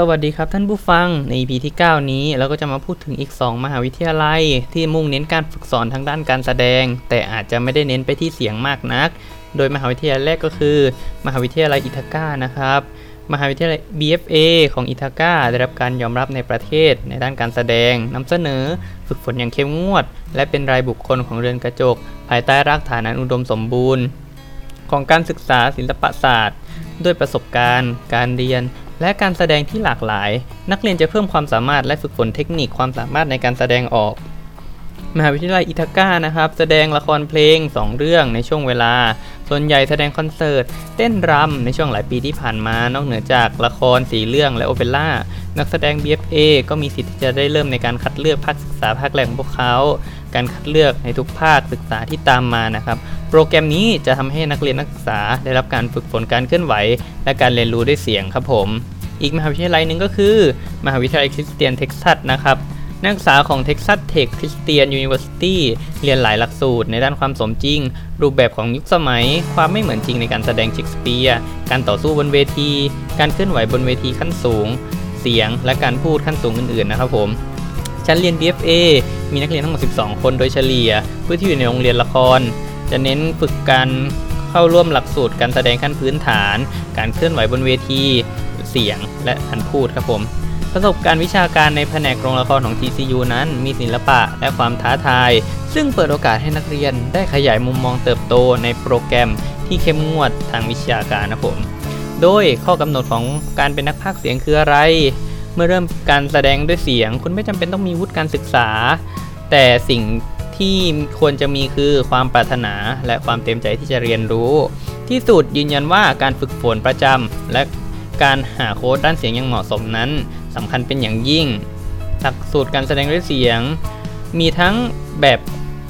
สวัสดีครับท่านผู้ฟังใน EP ที่ 9 นี้เราก็จะมาพูดถึงอีก 2 มหาวิทยาลัย ที่มุ่งเน้นการฝึกสอนทางด้านการแสดง แต่อาจจะไม่ได้เน้นไปที่เสียงมากนัก โดยมหาวิทยาลัยแรกก็คือ มหาวิทยาลัยอิทาก้านะครับมหาวิทยาลัย BFA ของอิทาก้าได้รับการยอมรับในประเทศในด้านการแสดงนำเสนอ ฝึกฝนอย่างเข้มงวด และเป็นรายบุคคลของเรือนกระจก ภายใต้รากฐานอันอุดมสมบูรณ์ ของการศึกษาศิลปศาสตร์ ด้วยประสบการณ์ การเรียน และการแสดงที่หลากหลาย นักเรียนจะเพิ่มความสามารถและฝึกฝนเทคนิคความสามารถในการแสดงออก มหาวิทยาลัยอิทาก้านะครับ แสดงละครเพลง 2 เรื่องในช่วงเวลา ส่วนใหญ่แสดงคอนเสิร์ต เต้นรำในช่วงหลายปีที่ผ่านมา นอกเหนือจากละครสีเรื่องและโอเปร่า นักแสดง BFA ก็มีสิทธิ์ที่จะได้เริ่มในการคัดเลือกภาคศึกษาภาคแรกของพวกเขา การคัดเลือกในทุกภาคศึกษาที่ตามมานะครับ โปรแกรมนี้จะทำให้นักเรียนนักศึกษาได้รับการฝึกฝนการเคลื่อนไหว และการเรียนรู้ด้วยเสียงครับผม อีกมหาวิทยาลัยหนึ่งก็คือ มหาวิทยาลัยคริสเตียนเท็กซัสนะครับ นักศึกษาของ Texas Tech Christian University เรียนหลายหลักสูตร ในด้านความสมจริง รูปแบบของยุคสมัย ความไม่เหมือนจริงในการแสดงเชคสเปียร์การต่อสู้บนเวที การเคลื่อนไหวบนเวทีขั้นสูง เสียง และการพูดขั้นสูงอื่นๆ นะครับผมชั้นเรียน BFA มีนักเรียนทั้งหมด 12 คนโดยเฉลี่ยเพื่อที่อยู่ในโรงเรียนละคร จะเน้นฝึกการเข้าร่วมหลักสูตรการแสดงขั้นพื้นฐาน การเคลื่อนไหวบนเวที เสียงและการพูดครับผม ประสบการณ์วิชาการในแผนกโรงละครของ TCU นั้นมีศิลปะและความท้าทาย ซึ่งเปิดโอกาสให้นักเรียนได้ขยายมุมมองเติบโตในโปรแกรมที่เข้มงวดทางวิชาการนะผม โดยข้อกำหนดของการเป็นนักพากย์เสียงคืออะไร เมื่อเริ่มการแสดงด้วยเสียง คุณไม่จำเป็นต้องมีวุฒิการศึกษา แต่สิ่งที่ควรจะมีคือความปรารถนาและความเต็มใจที่จะเรียนรู้ ที่สุดยืนยันว่าการฝึกฝนประจำและการหาโค้ดด้านเสียงอย่างเหมาะสมนั้น สำคัญเป็นอย่างยิ่ง หลักสูตรการแสดงด้วยเสียง มีทั้งแบบ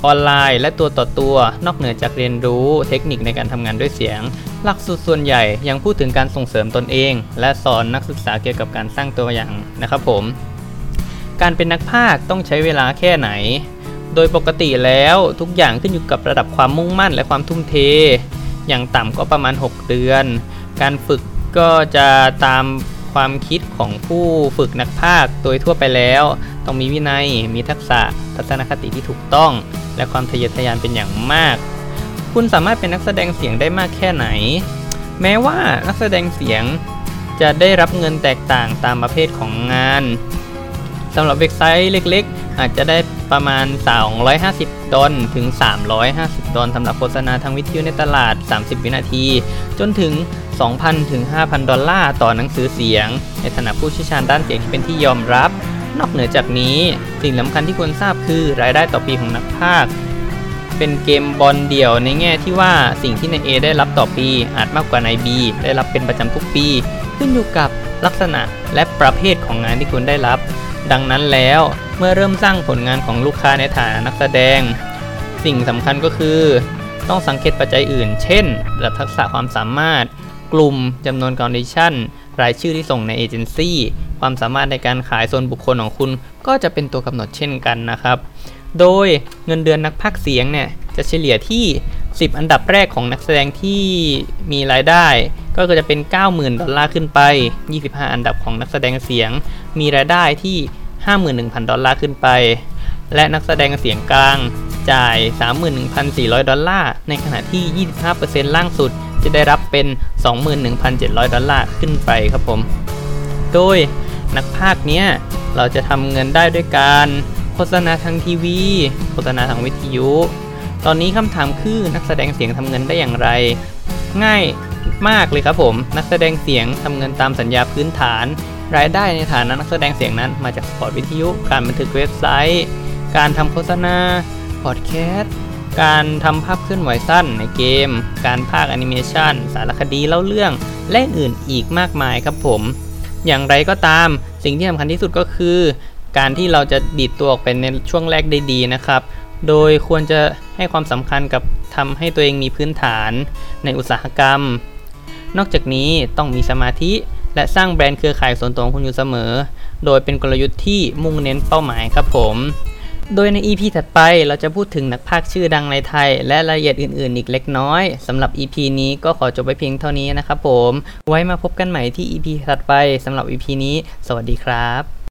ออนไลน์และตัวต่อตัวนอกเหนือจากเรียนรู้เทคนิคในการทำงานด้วยเสียง หลักสูตรส่วนใหญ่ยังพูดถึงการส่งเสริมตนเอง และสอนนักศึกษาเกี่ยวกับการสร้างตัวอย่างนะครับผม การเป็นนักพากย์ต้องใช้เวลาแค่ไหน โดยปกติแล้วทุกอย่างขึ้นอยู่กับระดับความมุ่งมั่นและความทุ่มเท อย่างต่ำก็ประมาณ 6 เดือน การฝึกก็จะตาม ความคิดของผู้ฝึกนักพากย์โดยทั่วไปแล้ว ต้องมีวินัย มีทักษะ ทัศนคติที่ถูกต้อง และความทะเยอทะยานเป็นอย่างมาก คุณสามารถเป็นนักแสดงเสียงได้มากแค่ไหน แม้ว่านักแสดงเสียงจะได้รับเงินแตกต่างตามประเภทของงานสำหรับเว็บไซต์เล็กๆ อาจจะได้ ประมาณ 250 ดอลถึง 350 ดอลสำหรับโฆษณาทางวิทยุในตลาด 30 วินาที จนถึง 2,000 ถึง 5,000 ดอลลาร์ต่อหนังสือเสียง ในฐานะผู้เชี่ยวชาญด้านเสียงที่เป็นที่ยอมรับ นอกเหนือจากนี้ สิ่งสำคัญที่ควรทราบคือรายได้ต่อปีของนักพากย์เป็นเกมบอลเดี่ยวในแง่ที่ว่าสิ่งที่ใน A ได้รับต่อปี อาจมากกว่าใน B ได้รับเป็นประจำทุกปี ขึ้นอยู่กับลักษณะและประเภทของงานที่คุณได้รับ ดังนั้นแล้ว เมื่อเริ่มสร้างผลงานของลูกค้าในฐานะนักแสดง สิ่งสำคัญก็คือ ต้องสังเกตปัจจัยอื่น เช่นระดับทักษะความสามารถ กลุ่มจำนวนคอนดิชันรายชื่อที่ส่งในเอเจนซี่ความสามารถในการขายส่วนบุคคลของคุณ ก็จะเป็นตัวกำหนดเช่นกันนะครับ โดยเงินเดือนนักพากเสียงเนี่ยจะเฉลี่ยที่ 10 อันดับแรกของนักแสดงที่มีรายได้ ก็จะเป็น 90,000 ดอลลาร์ขึ้นไป 25 อันดับของนักแสดงเสียง มีรายได้ที่ 51,000 ดอลลาร์ขึ้นไป และนักแสดงเสียงกลาง จ่าย 31,400 ดอลลาร์ ในขณะที่ 25%ล่างสุดจะได้รับเป็น 21,700 ดอลลาร์ขึ้นไปครับผม โดยนักพากย์เนี้ยเราจะทำเงินได้ด้วยการโฆษณาทางทีวี โฆษณาทางวิทยุ ตอนนี้คำถามคือนักแสดงเสียงทำเงินได้อย่างไร ง่ายมากเลยครับผม นักแสดงเสียงทำเงินตามสัญญาพื้นฐาน รายได้ในฐานะนักแสดงเสียงนั้นมาจาก spot วิทยุ การบันทึกเว็บไซต์ การทำโฆษณา พอดแคสต์ การทำภาพเคลื่อนไหวสั้นในเกม การพากย์แอนิเมชันสารคดีเล่าเรื่อง และอื่นอีกมากมายครับผม อย่างไรก็ตามสิ่งที่สำคัญที่สุดก็คือ การที่เราจะดีดตัวออกไปในช่วงแรกได้ดีนะครับ โดยควรจะให้ความสำคัญกับทำให้ตัวเองมีพื้นฐานในอุตสาหกรรม นอกจากนี้ต้องมีสมาธิ และสร้างแบรนด์เครือข่ายส่วนตัวของคุณอยู่เสมอ โดยเป็นกลยุทธ์ที่มุ่งเน้นเป้าหมายครับผม โดยใน EP ถัดไปเราจะพูดถึงนักพากย์ชื่อดังในไทย และรายละเอียดอื่นๆ อีกเล็กน้อยสำหรับ EP นี้ก็ขอจบไปเพียงเท่านี้นะครับผม ไว้มาพบกันใหม่ที่ EP ถัดไปสำหรับ EP นี้ สวัสดีครับ